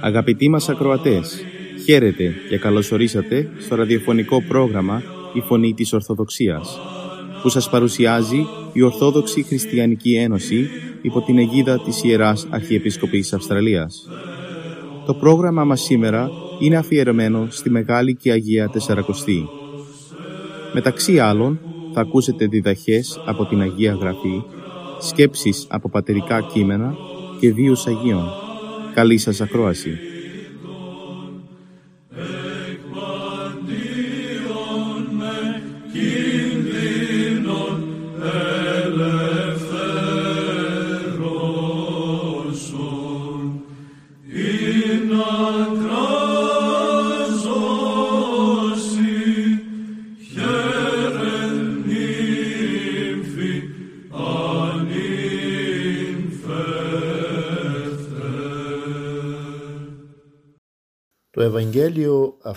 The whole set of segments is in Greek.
Αγαπητοί μας ακροατές, χαίρετε και καλωσορίσατε στο ραδιοφωνικό πρόγραμμα «Η Φωνή της Ορθοδοξίας» που σας παρουσιάζει η Ορθόδοξη Χριστιανική Ένωση υπό την αιγίδα της Ιεράς Αρχιεπισκοπής Αυστραλίας. Το πρόγραμμα μας σήμερα είναι αφιερωμένο στη Μεγάλη και Αγία Τεσσαρακοστή. Μεταξύ άλλων θα ακούσετε διδαχές από την Αγία Γραφή, σκέψεις από πατερικά κείμενα και βίους Αγίων. Καλή σας ακρόαση.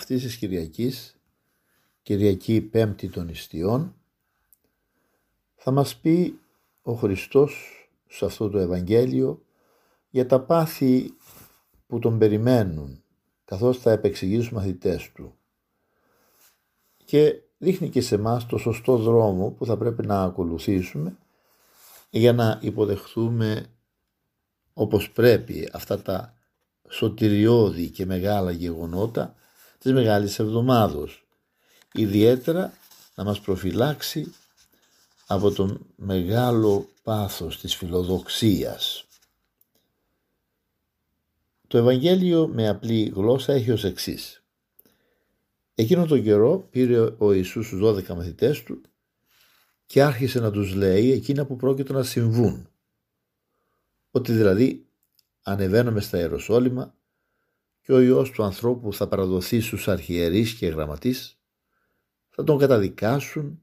Αυτής της Κυριακής, Κυριακή Πέμπτη των Ιστιών, θα μας πει ο Χριστός σε αυτό το Ευαγγέλιο για τα πάθη που τον περιμένουν καθώς θα επεξηγήσει τους μαθητές του. Και δείχνει και σε μας το σωστό δρόμο που θα πρέπει να ακολουθήσουμε για να υποδεχθούμε όπως πρέπει αυτά τα σωτηριώδη και μεγάλα γεγονότα της Μεγάλης Εβδομάδος. Ιδιαίτερα να μας προφυλάξει από το μεγάλο πάθος της φιλοδοξίας. Το Ευαγγέλιο με απλή γλώσσα έχει ως εξής. Εκείνο τον καιρό πήρε ο Ιησούς τους 12 μαθητές του και άρχισε να τους λέει εκείνα που πρόκειται να συμβούν. Ότι δηλαδή ανεβαίνουμε στα Ιεροσόλυμα και ο Υιός του ανθρώπου θα παραδοθεί στους αρχιερείς και γραμματείς, θα τον καταδικάσουν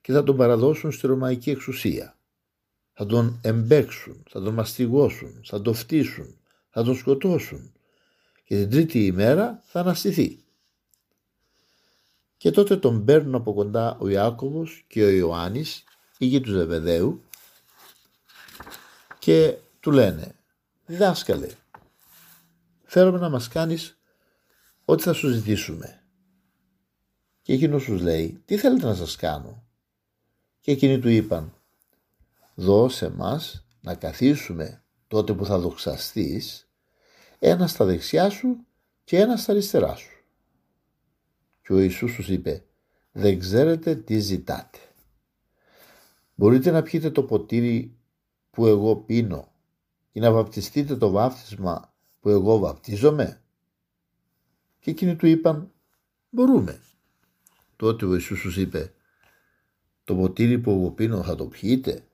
και θα τον παραδώσουν στη Ρωμαϊκή εξουσία. Θα τον εμπέξουν, θα τον μαστιγώσουν, θα τον φτύσουν, θα τον σκοτώσουν και την τρίτη ημέρα θα αναστηθεί. Και τότε τον παίρνουν από κοντά ο Ιάκωβος και ο Ιωάννης, η γη του Ζεβεδαίου και του λένε διδάσκαλε, θέλουμε να μας κάνεις ό,τι θα σου ζητήσουμε. Και εκείνος τους λέει, τι θέλετε να σας κάνω; Και εκείνοι του είπαν, δώσε μας να καθίσουμε τότε που θα δοξαστείς, ένα στα δεξιά σου και ένα στα αριστερά σου. Και ο Ιησούς τους είπε, δεν ξέρετε τι ζητάτε. Μπορείτε να πιείτε το ποτήρι που εγώ πίνω και να βαπτιστείτε το βάφτισμα που εγώ βαπτίζομαι. Και εκείνοι του είπαν μπορούμε. Τότε ο Ιησούς τους είπε το ποτήρι που εγώ πίνω θα το πιείτε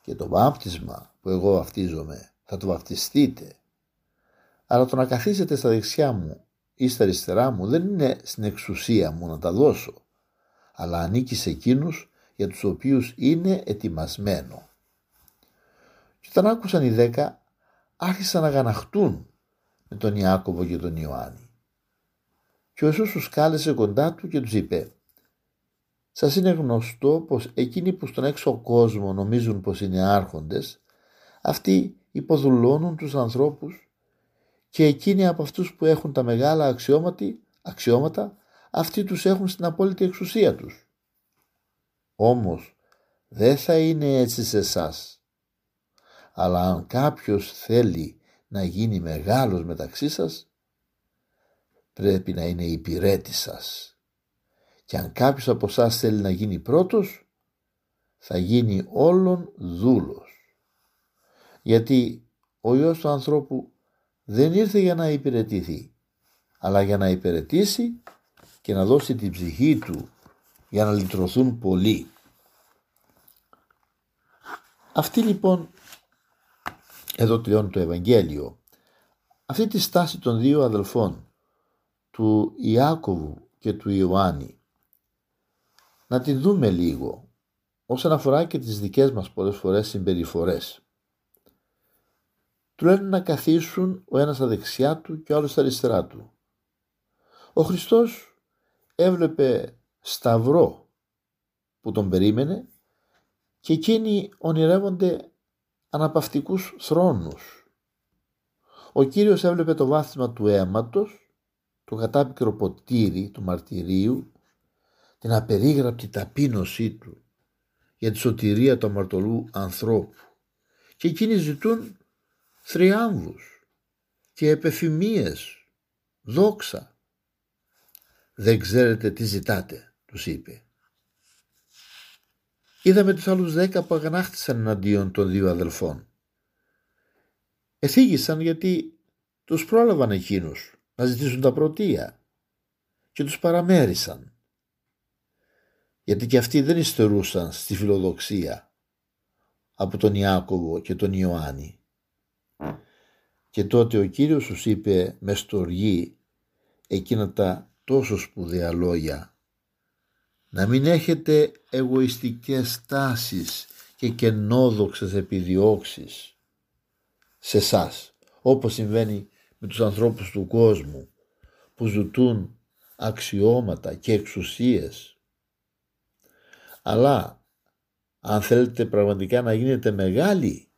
και το βάπτισμα που εγώ βαπτίζομαι θα το βαπτιστείτε. Αλλά το να καθίσετε στα δεξιά μου ή στα αριστερά μου δεν είναι στην εξουσία μου να τα δώσω, αλλά ανήκει σε εκείνους για τους οποίους είναι ετοιμασμένο. Και όταν άκουσαν οι δέκα, άρχισαν να γαναχτούν με τον Ιάκωβο και τον Ιωάννη. Και ο Ιησούς τους κάλεσε κοντά του και τους είπε «Σας είναι γνωστό πως εκείνοι που στον έξω κόσμο νομίζουν πως είναι άρχοντες, αυτοί υποδουλώνουν τους ανθρώπους και εκείνοι από αυτούς που έχουν τα μεγάλα αξιώματα, αυτοί τους έχουν στην απόλυτη εξουσία τους. Όμως δεν θα είναι έτσι σε εσάς αλλά αν κάποιος θέλει να γίνει μεγάλος μεταξύ σας, πρέπει να είναι υπηρέτης σας. Και αν κάποιος από εσάς θέλει να γίνει πρώτος, θα γίνει όλον δούλος. Γιατί ο Υιός του ανθρώπου δεν ήρθε για να υπηρετηθεί, αλλά για να υπηρετήσει και να δώσει την ψυχή του για να λυτρωθούν πολλοί. Αυτή λοιπόν εδώ τελειώνει το Ευαγγέλιο. Αυτή τη στάση των δύο αδελφών, του Ιάκωβου και του Ιωάννη, να τη δούμε λίγο όσον αφορά και τις δικές μας πολλές φορές συμπεριφορές. Του λένε να καθίσουν ο ένας στα δεξιά του και ο άλλος στα αριστερά του. Ο Χριστός έβλεπε σταυρό που τον περίμενε και εκείνοι ονειρεύονται αναπαυτικούς θρόνους. Ο Κύριος έβλεπε το βάθισμα του αίματος, το κατάπικρο ποτήρι του μαρτυρίου, την απερίγραπτη ταπείνωσή του για τη σωτηρία του αμαρτωλού ανθρώπου και εκείνοι ζητούν θριάμβους και επεφημίες, δόξα. Δεν ξέρετε τι ζητάτε, τους είπε. Είδαμε τους άλλους δέκα που αγανάχτησαν εναντίον των δύο αδελφών. Εθίγησαν γιατί τους πρόλαβαν εκείνους να ζητήσουν τα πρωτεία και τους παραμέρισαν. Γιατί και αυτοί δεν υστερούσαν στη φιλοδοξία από τον Ιάκωβο και τον Ιωάννη. Και τότε ο Κύριος τους είπε μες στοργή εκείνα τα τόσο σπουδαία λόγια να μην έχετε εγωιστικές τάσεις και κενόδοξες επιδιώξεις σε εσάς, όπως συμβαίνει με τους ανθρώπους του κόσμου που ζητούν αξιώματα και εξουσίες. Αλλά αν θέλετε πραγματικά να γίνετε μεγάλοι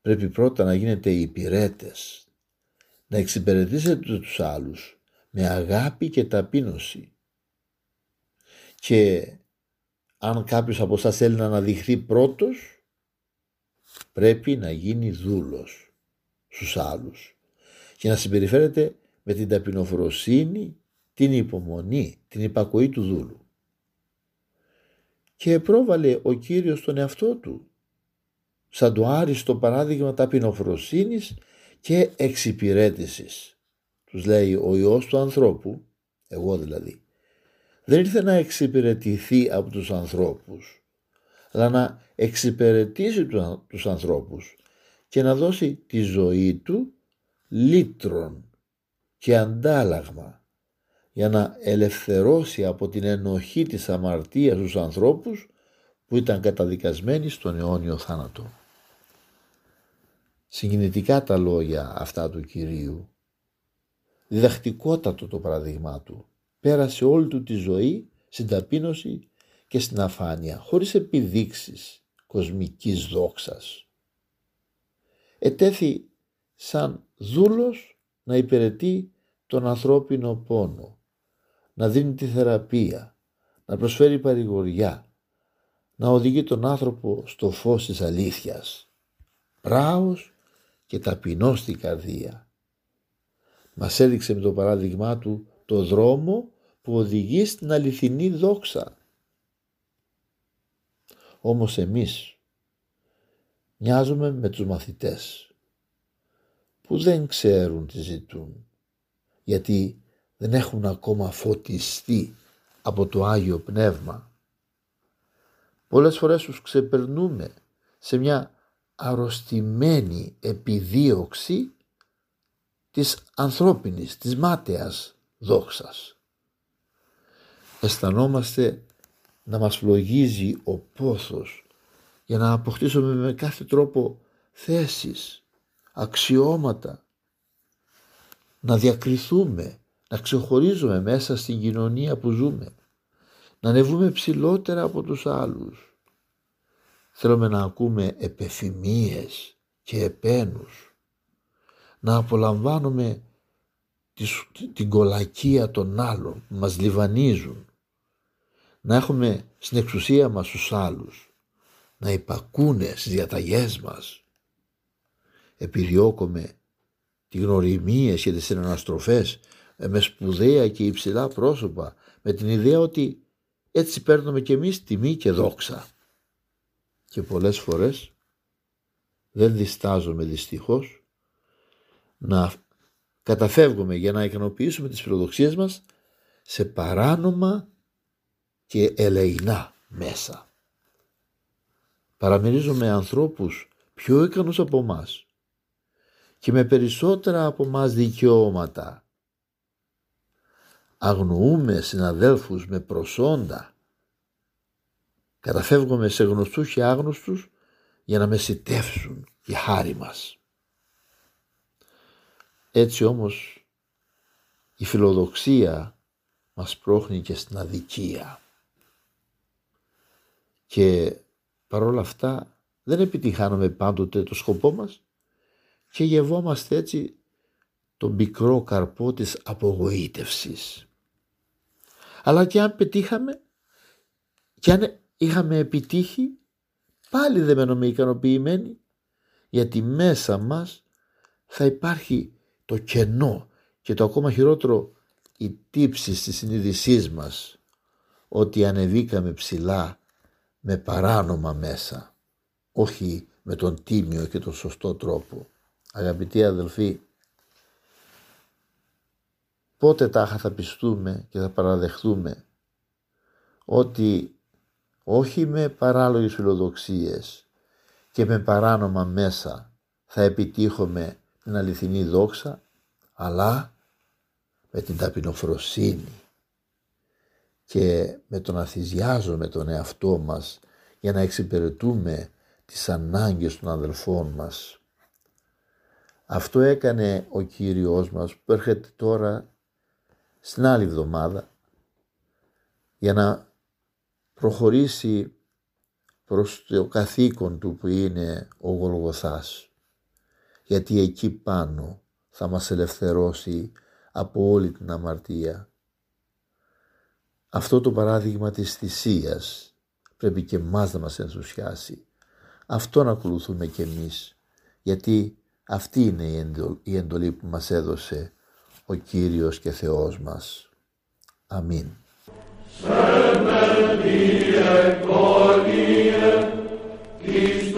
πρέπει πρώτα να γίνετε υπηρέτες, να εξυπηρετήσετε τους άλλους με αγάπη και ταπείνωση και αν κάποιος από σας θέλει να αναδειχθεί πρώτος πρέπει να γίνει δούλος στους άλλους και να συμπεριφέρεται με την ταπεινοφροσύνη, την υπομονή, την υπακοή του δούλου. Και πρόβαλε ο Κύριος τον εαυτό του σαν το άριστο παράδειγμα ταπεινοφροσύνης και εξυπηρέτησης. Τους λέει ο Υιός του ανθρώπου, εγώ δηλαδή, δεν ήρθε να εξυπηρετηθεί από τους ανθρώπους, αλλά να εξυπηρετήσει τους ανθρώπους και να δώσει τη ζωή του λύτρων και αντάλλαγμα για να ελευθερώσει από την ενοχή της αμαρτίας τους ανθρώπους που ήταν καταδικασμένοι στον αιώνιο θάνατο. Συγκινητικά τα λόγια αυτά του Κυρίου, διδακτικότατο το παραδειγμά του, πέρασε όλη του τη ζωή στην ταπείνωση και στην αφάνεια, χωρίς επιδείξεις κοσμικής δόξας. Ετέθη σαν δούλος να υπηρετεί τον ανθρώπινο πόνο, να δίνει τη θεραπεία, να προσφέρει παρηγοριά, να οδηγεί τον άνθρωπο στο φως της αλήθειας. Πράος και ταπεινός στην καρδία. Μας έδειξε με το παράδειγμά του το δρόμο που οδηγεί στην αληθινή δόξα. Όμως εμείς μοιάζουμε με τους μαθητές που δεν ξέρουν τι ζητούν γιατί δεν έχουν ακόμα φωτιστεί από το Άγιο Πνεύμα. Πολλές φορές τους ξεπερνούμε σε μια αρρωστημένη επιδίωξη της ανθρώπινης, της μάταιας δόξας αισθανόμαστε να μας φλογίζει ο πόθος για να αποκτήσουμε με κάθε τρόπο θέσεις, αξιώματα, να διακριθούμε, να ξεχωρίζουμε μέσα στην κοινωνία που ζούμε, να ανεβούμε ψηλότερα από τους άλλους. Θέλουμε να ακούμε επεφημίες και επένους, να απολαμβάνουμε την κολακία των άλλων που μας λιβανίζουν, να έχουμε στην εξουσία μας τους άλλους, να υπακούνε στις διαταγές μας. Επιδιώκουμε τη γνωριμίες και τις συναναστροφές με σπουδαία και υψηλά πρόσωπα με την ιδέα ότι έτσι παίρνουμε κι εμείς τιμή και δόξα. Και πολλές φορές δεν διστάζομαι δυστυχώς να καταφεύγουμε για να ικανοποιήσουμε τις φιλοδοξίες μας σε παράνομα και ελεηνά μέσα. Παραμερίζουμε ανθρώπους πιο ικανούς από μας και με περισσότερα από μας δικαιώματα. Αγνοούμε συναδέλφους με προσόντα Καταφεύγουμε σε γνωστούς και άγνωστους για να μεσητεύσουν για χάρη μας. Έτσι όμως η φιλοδοξία μας πρόχνει και στην αδικία. Και παρόλα αυτά δεν επιτυχάνουμε πάντοτε το σκοπό μας και γευόμαστε έτσι τον πικρό καρπό της απογοήτευσης. Αλλά και αν πετύχαμε και αν είχαμε επιτύχει πάλι δεν μένουμε ικανοποιημένοι γιατί μέσα μας θα υπάρχει το κενό και το ακόμα χειρότερο η τύψη της συνείδησής μας ότι ανεβήκαμε ψηλά με παράνομα μέσα όχι με τον τίμιο και τον σωστό τρόπο. Αγαπητοί αδελφοί, πότε τάχα θα πιστούμε και θα παραδεχτούμε ότι όχι με παράλογες φιλοδοξίες και με παράνομα μέσα θα επιτύχουμε την αληθινή δόξα, αλλά με την ταπεινοφροσύνη και με το να θυσιάζουμε τον εαυτό μας για να εξυπηρετούμε τις ανάγκες των αδελφών μας. Αυτό έκανε ο Κύριος μας που έρχεται τώρα στην άλλη εβδομάδα για να προχωρήσει προς το καθήκον του που είναι ο Γολγοθάς γιατί εκεί πάνω θα μας ελευθερώσει από όλη την αμαρτία. Αυτό το παράδειγμα της θυσίας πρέπει και μας να μας ενθουσιάσει. Αυτό να ακολουθούμε κι εμείς γιατί αυτή είναι η εντολή που μας έδωσε ο Κύριος και Θεός μας. Αμήν. Την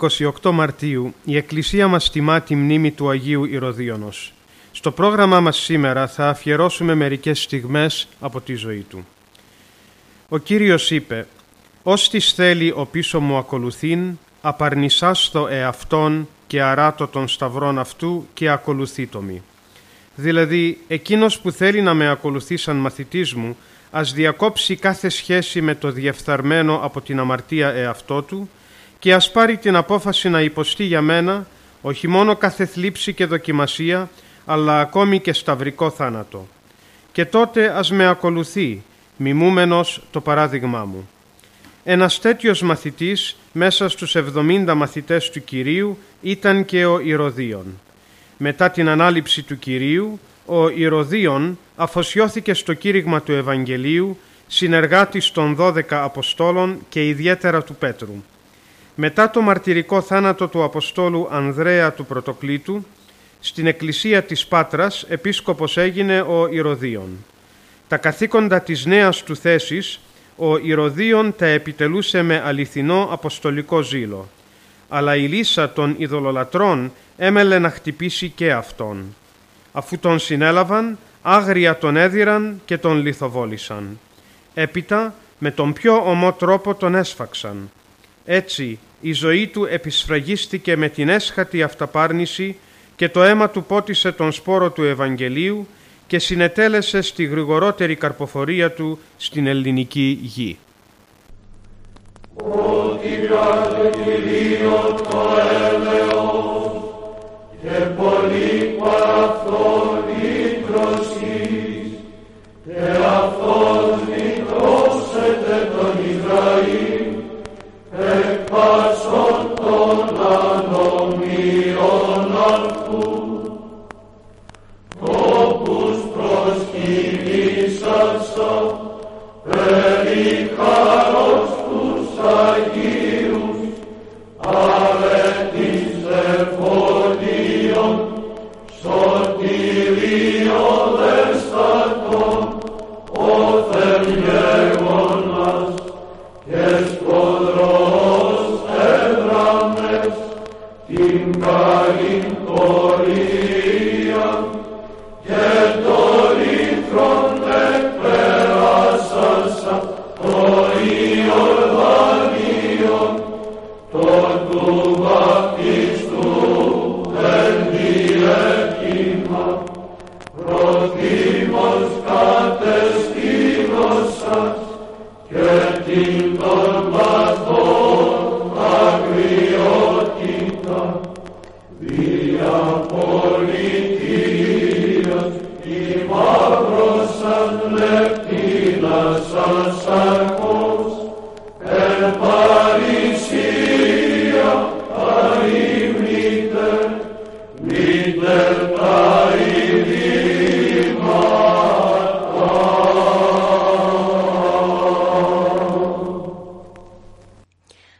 28 Μαρτίου η Εκκλησία μας τιμά τη μνήμη του Αγίου Ηρωδίωνος. Στο πρόγραμμά μας σήμερα θα αφιερώσουμε μερικές στιγμές από τη ζωή του. Ο Κύριος είπε «Ως της θέλει ο πίσω μου ακολουθήν, απαρνησάστο εαυτόν και αράτω των σταυρών αυτού και ακολουθήτο μη». Δηλαδή, εκείνος που θέλει να με ακολουθεί σαν μαθητής μου, ας διακόψει κάθε σχέση με το διεφθαρμένο από την αμαρτία εαυτό του και ας πάρει την απόφαση να υποστεί για μένα όχι μόνο κάθε θλίψη και δοκιμασία, αλλά ακόμη και σταυρικό θάνατο. Και τότε ας με ακολουθεί, μιμούμενος το παράδειγμά μου. Ένας τέτοιος μαθητής μέσα στους 70 μαθητές του Κυρίου ήταν και ο Ηρωδίων. Μετά την ανάληψη του Κυρίου, ο Ηρωδίων αφοσιώθηκε στο κήρυγμα του Ευαγγελίου, συνεργάτης των 12 Αποστόλων και ιδιαίτερα του Πέτρου. Μετά το μαρτυρικό θάνατο του Αποστόλου Ανδρέα του Πρωτοκλήτου, στην εκκλησία της Πάτρας επίσκοπος έγινε ο Ηρωδίων. Τα καθήκοντα της νέας του θέσης ο Ηρωδίων τα επιτελούσε με αληθινό αποστολικό ζήλο. Αλλά η λύσα των ειδωλολατρών έμελε να χτυπήσει και αυτόν. Αφού τον συνέλαβαν, άγρια τον έδιραν και τον λιθοβόλησαν. Έπειτα με τον πιο ομό τρόπο τον έσφαξαν. Έτσι η ζωή του επισφραγίστηκε με την έσχατη αυταπάρνηση και το αίμα του πότισε τον σπόρο του Ευαγγελίου και συνετέλεσε στη γρηγορότερη καρποφορία του στην ελληνική γη. και εκ πάσων των ανομίων αυτού όπως προσκυνήσασα περί χαρός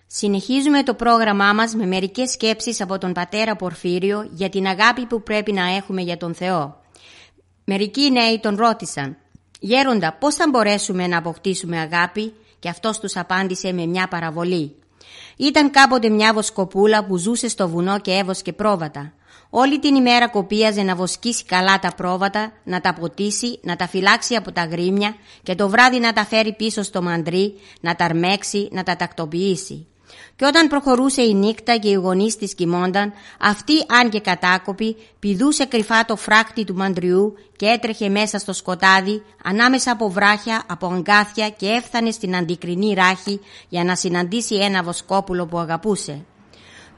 Συνεχίζουμε το πρόγραμμά μας με μερικές σκέψεις από τον πατέρα Πορφύριο για την αγάπη που πρέπει να έχουμε για τον Θεό. Μερικοί νέοι τον ρώτησαν «Γέροντα, πώς θα μπορέσουμε να αποκτήσουμε αγάπη» και αυτός τους απάντησε με μια παραβολή. Ήταν κάποτε μια βοσκοπούλα που ζούσε στο βουνό και έβοσκε πρόβατα. Όλη την ημέρα κοπίαζε να βοσκήσει καλά τα πρόβατα, να τα ποτίσει, να τα φυλάξει από τα γρήμια και το βράδυ να τα φέρει πίσω στο μαντρί, να τα αρμέξει, να τα τακτοποιήσει. Και όταν προχωρούσε η νύχτα και οι γονείς της κοιμόνταν, αυτή αν και κατάκοπη πηδούσε κρυφά το φράκτη του μαντριού και έτρεχε μέσα στο σκοτάδι, ανάμεσα από βράχια, από αγκάθια και έφθανε στην αντικρινή ράχη για να συναντήσει ένα βοσκόπουλο που αγαπούσε.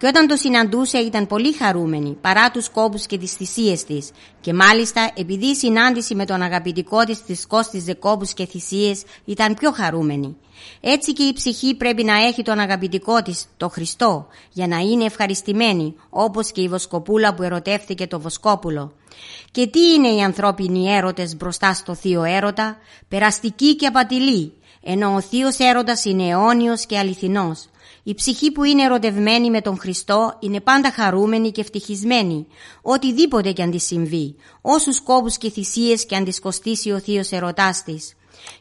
Και όταν το συναντούσε ήταν πολύ χαρούμενη παρά τους κόπους και τις θυσίες της και μάλιστα επειδή η συνάντηση με τον αγαπητικό της της κόστιζε κόπους και θυσίες ήταν πιο χαρούμενη. Έτσι και η ψυχή πρέπει να έχει τον αγαπητικό της, το Χριστό, για να είναι ευχαριστημένη, όπως και η βοσκοπούλα που ερωτεύτηκε το βοσκόπουλο. Και τι είναι οι ανθρώπινοι έρωτες μπροστά στο θείο έρωτα, περαστικοί και απατηλοί, ενώ ο θείος έρωτας είναι αιώνιος και αληθινός. Η ψυχή που είναι ερωτευμένη με τον Χριστό είναι πάντα χαρούμενη και ευτυχισμένη, οτιδήποτε και αν της συμβεί, όσους κόπους και θυσίες και αν της κοστίσει ο θείος ερωτάς της.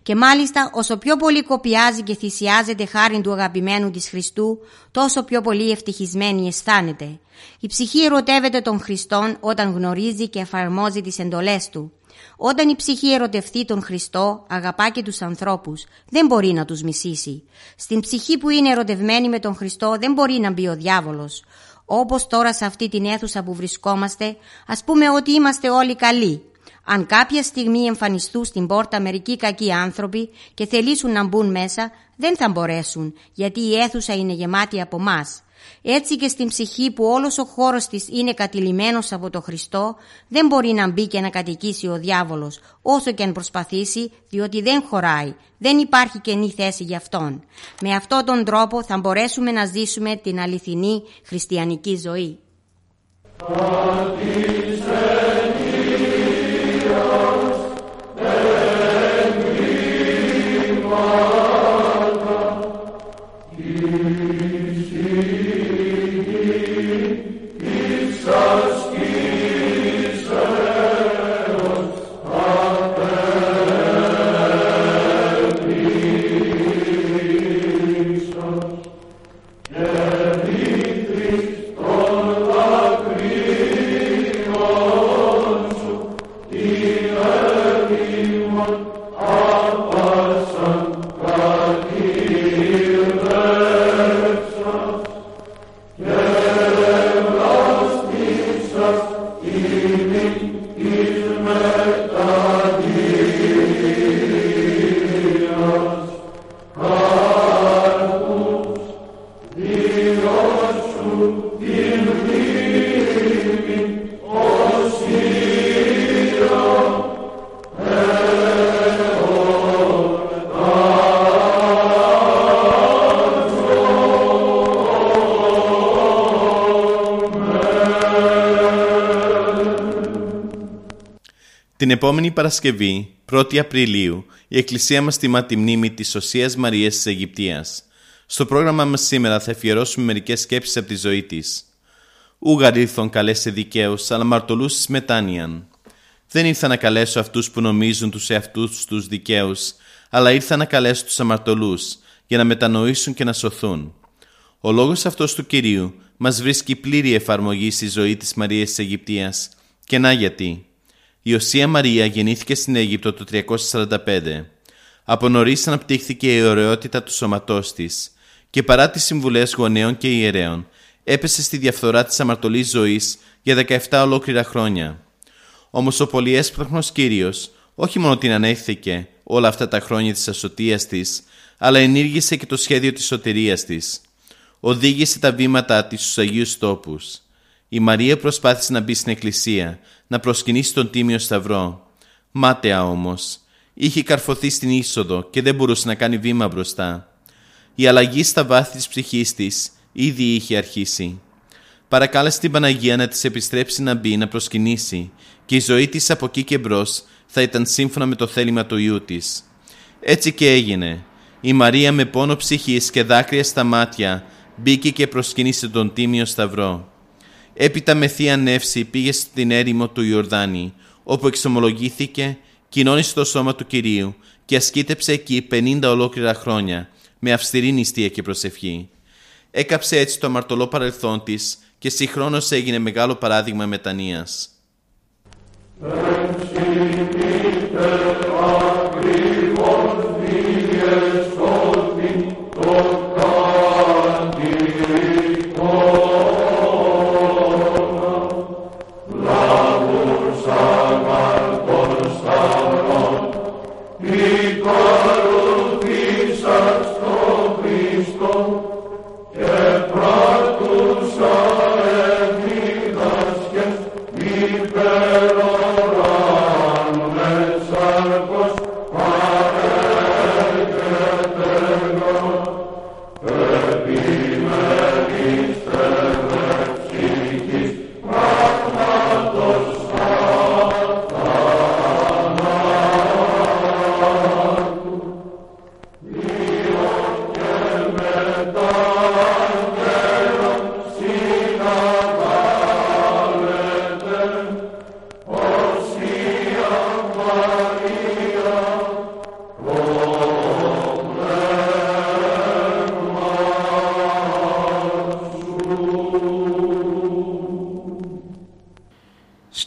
Και μάλιστα όσο πιο πολύ κοπιάζει και θυσιάζεται χάρη του αγαπημένου της Χριστού, τόσο πιο πολύ ευτυχισμένη αισθάνεται. Η ψυχή ερωτεύεται τον Χριστόν όταν γνωρίζει και εφαρμόζει τις εντολές Του. Όταν η ψυχή ερωτευτεί τον Χριστό, αγαπά και τους ανθρώπους, δεν μπορεί να τους μισήσει. Στην ψυχή που είναι ερωτευμένη με τον Χριστό δεν μπορεί να μπει ο διάβολος. Όπως τώρα σε αυτή την αίθουσα που βρισκόμαστε, ας πούμε ότι είμαστε όλοι καλοί. Αν κάποια στιγμή εμφανιστούν στην πόρτα μερικοί κακοί άνθρωποι και θελήσουν να μπουν μέσα, δεν θα μπορέσουν, γιατί η αίθουσα είναι γεμάτη από μας. Έτσι και στην ψυχή που όλος ο χώρος της είναι κατηλημένος από το Χριστό, δεν μπορεί να μπει και να κατοικήσει ο διάβολος, όσο και αν προσπαθήσει, διότι δεν χωράει, δεν υπάρχει καινή θέση για αυτόν. Με αυτόν τον τρόπο θα μπορέσουμε να ζήσουμε την αληθινή χριστιανική ζωή. Επόμενη Παρασκευή, 1η Απριλίου, η Εκκλησία μας τιμά τη μνήμη της Οσίας Μαρίας της Αιγυπτίας. Στο πρόγραμμα μας σήμερα θα αφιερώσουμε μερικές σκέψεις από τη ζωή της. Ούγαρ ήρθον καλέσε δικαίους, αλλά μαρτωλούς μετάνοιαν. Δεν ήρθα να καλέσω αυτούς που νομίζουν τους εαυτούς τους δικαίους, αλλά ήρθα να καλέσω τους αμαρτωλούς, για να μετανοήσουν και να σωθούν. Ο λόγος αυτός του Κυρίου μας βρίσκει πλήρη εφαρμογή στη ζωή της Μαρίας της Αιγυπτίας. Και να γιατί. Η Οσία Μαρία γεννήθηκε στην Αίγυπτο το 345. Από νωρίς αναπτύχθηκε η ωραιότητα του σώματός της και παρά τις συμβουλές γονέων και ιερέων έπεσε στη διαφθορά της αμαρτωλής ζωής για 17 ολόκληρα χρόνια. Όμως ο πολυέσπραχνος Κύριος όχι μόνο την ανέχθηκε όλα αυτά τα χρόνια της ασωτείας της, αλλά ενήργησε και το σχέδιο της σωτηρίας της. Οδήγησε τα βήματά της στους Αγίους Τόπους. Η Μαρία προσπάθησε να μπει στην εκκλησία, να προσκυνήσει τον Τίμιο Σταυρό. Μάταια όμως. Είχε καρφωθεί στην είσοδο και δεν μπορούσε να κάνει βήμα μπροστά. Η αλλαγή στα βάθη της ψυχής της ήδη είχε αρχίσει. Παρακάλεσε την Παναγία να της επιστρέψει να μπει, να προσκυνήσει και η ζωή της από εκεί και μπρος θα ήταν σύμφωνα με το θέλημα του Ιού της. Έτσι και έγινε. Η Μαρία με πόνο ψυχής και δάκρυα στα μάτια μπήκε και προσκυνήσε τον Τίμιο Σταυρό. Έπειτα με θεία νεύση πήγε στην έρημο του Ιορδάνη, όπου εξομολογήθηκε, κοινώνησε το σώμα του Κυρίου και ασκήτεψε εκεί 50 ολόκληρα χρόνια, με αυστηρή νηστεία και προσευχή. Έκαψε έτσι το αμαρτωλό παρελθόν της και συγχρόνως έγινε μεγάλο παράδειγμα μετανοίας.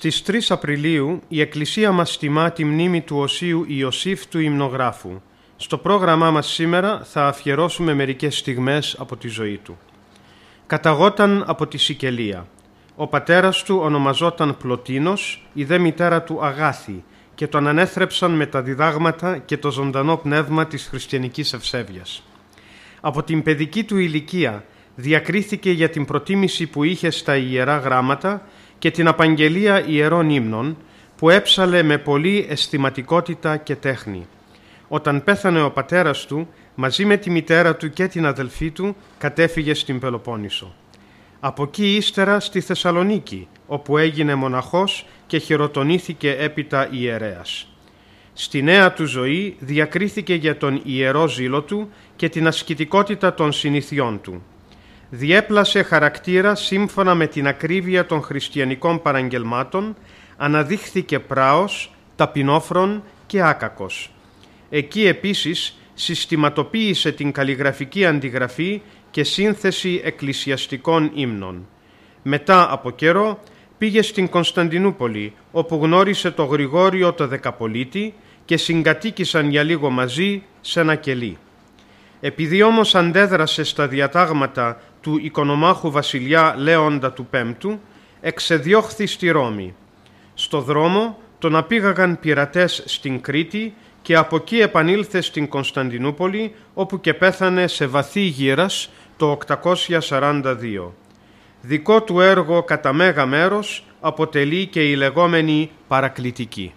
Στις 3 Απριλίου η Εκκλησία μας τιμά τη μνήμη του Οσίου Ιωσήφ του Ιμνογράφου. Στο πρόγραμμά μας σήμερα θα αφιερώσουμε μερικές στιγμές από τη ζωή του. Καταγόταν από τη Σικελία. Ο πατέρας του ονομαζόταν Πλωτίνος, η δε μητέρα του Αγάθη και τον ανέθρεψαν με τα διδάγματα και το ζωντανό πνεύμα της χριστιανικής ευσέβειας. Από την παιδική του ηλικία διακρίθηκε για την προτίμηση που είχε στα Ιερά Γράμματα και την απαγγελία ιερών ύμνων που έψαλε με πολύ αισθηματικότητα και τέχνη. Όταν πέθανε ο πατέρας του, μαζί με τη μητέρα του και την αδελφή του, κατέφυγε στην Πελοπόννησο. Από εκεί ύστερα στη Θεσσαλονίκη, όπου έγινε μοναχός και χειροτονήθηκε έπειτα ιερέας. Στη νέα του ζωή διακρίθηκε για τον ιερό ζήλο του και την ασκητικότητα των συνηθιών του διέπλασε χαρακτήρα σύμφωνα με την ακρίβεια των χριστιανικών παραγγελμάτων, αναδείχθηκε πράος, ταπεινόφρον και άκακος. Εκεί επίσης συστηματοποίησε την καλλιγραφική αντιγραφή και σύνθεση εκκλησιαστικών ύμνων. Μετά από καιρό πήγε στην Κωνσταντινούπολη, όπου γνώρισε το Γρηγόριο το Δεκαπολίτη και συγκατοίκησαν για λίγο μαζί σε ένα κελί. Επειδή όμως αντέδρασε στα διατάγματα του οικονομάχου βασιλιά Λέοντα του Πέμπτου, εξεδιώχθη στη Ρώμη. Στο δρόμο τον απήγαγαν πειρατές στην Κρήτη και από εκεί επανήλθε στην Κωνσταντινούπολη όπου και πέθανε σε βαθύ γύρας το 842. Δικό του έργο κατά μέγα μέρος αποτελεί και η λεγόμενη παρακλητική.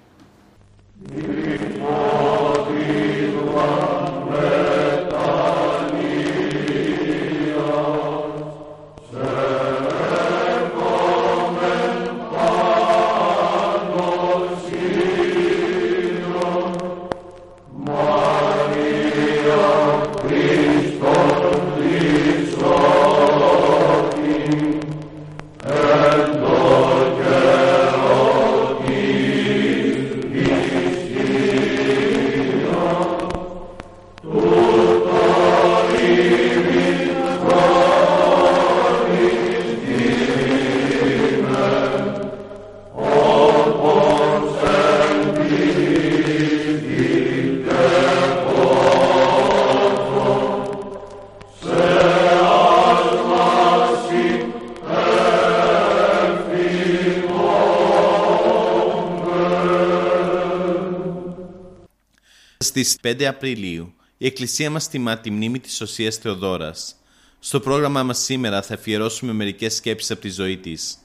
Στις 5 Απριλίου η Εκκλησία μας τιμά τη μνήμη της Οσίας Θεοδόρας. Στο πρόγραμμά μας σήμερα θα αφιερώσουμε μερικές σκέψεις από τη ζωή της.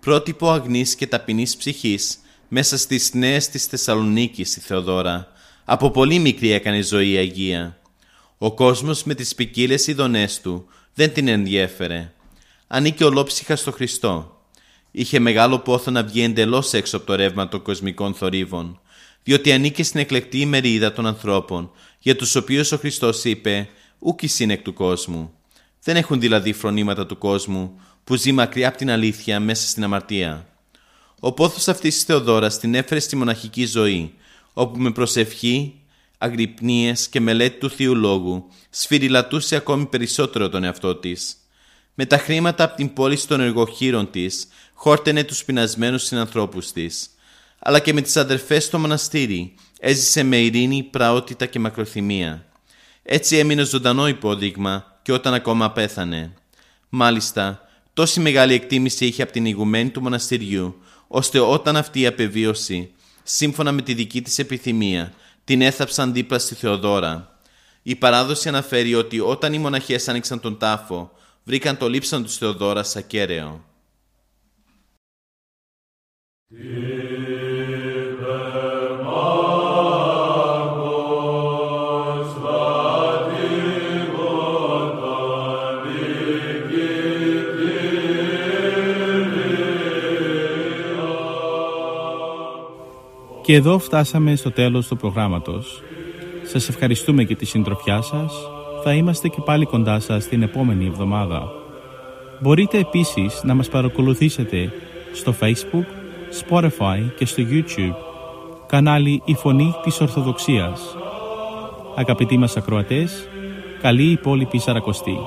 Πρότυπο αγνής και ταπεινής ψυχής μέσα στις νέες της Θεσσαλονίκης η Θεοδόρα. Από πολύ μικρή έκανε ζωή Αγία. Ο κόσμος με τις ποικίλες ειδονές του δεν την ενδιέφερε. Ανήκε ολόψυχα στο Χριστό. Είχε μεγάλο πόθο να βγει εντελώς έξω από το ρεύμα των κοσμικών θορύβων, διότι ανήκε στην εκλεκτή ημερίδα των ανθρώπων, για τους οποίους ο Χριστός είπε «Ούκ εκ του κόσμου». Δεν έχουν δηλαδή φρονήματα του κόσμου, που ζει μακριά από την αλήθεια μέσα στην αμαρτία. Ο πόθος αυτής της Θεοδόρας την έφερε στη μοναχική ζωή, όπου με προσευχή, αγρυπνίες και μελέτη του Θείου Λόγου σφυριλατούσε ακόμη περισσότερο τον εαυτό της. Με τα χρήματα από την πώληση των εργοχείρων της, χόρτενε τους πεινασμένους συνανθρώπους της. Αλλά και με τις αδερφές στο μοναστήρι έζησε με ειρήνη, πραότητα και μακροθυμία. Έτσι έμεινε ζωντανό υπόδειγμα και όταν ακόμα πέθανε. Μάλιστα, τόση μεγάλη εκτίμηση είχε από την ηγουμένη του μοναστηριού, ώστε όταν αυτή απεβίωσε, σύμφωνα με τη δική της επιθυμία, την έθαψαν δίπλα στη Θεοδόρα. Η παράδοση αναφέρει ότι όταν οι μοναχές άνοιξαν τον τάφο, βρήκαν το λείψαν του Θεοδόρα ακέραιο. Και εδώ φτάσαμε στο τέλος του προγράμματος. Σας ευχαριστούμε για τη συντροφιά σας. Θα είμαστε και πάλι κοντά σας την επόμενη εβδομάδα. Μπορείτε επίσης να μας παρακολουθήσετε στο Facebook, Spotify και στο YouTube κανάλι «Η Φωνή της Ορθοδοξίας». Αγαπητοί μας ακροατές, καλή υπόλοιπη Σαρακοστή.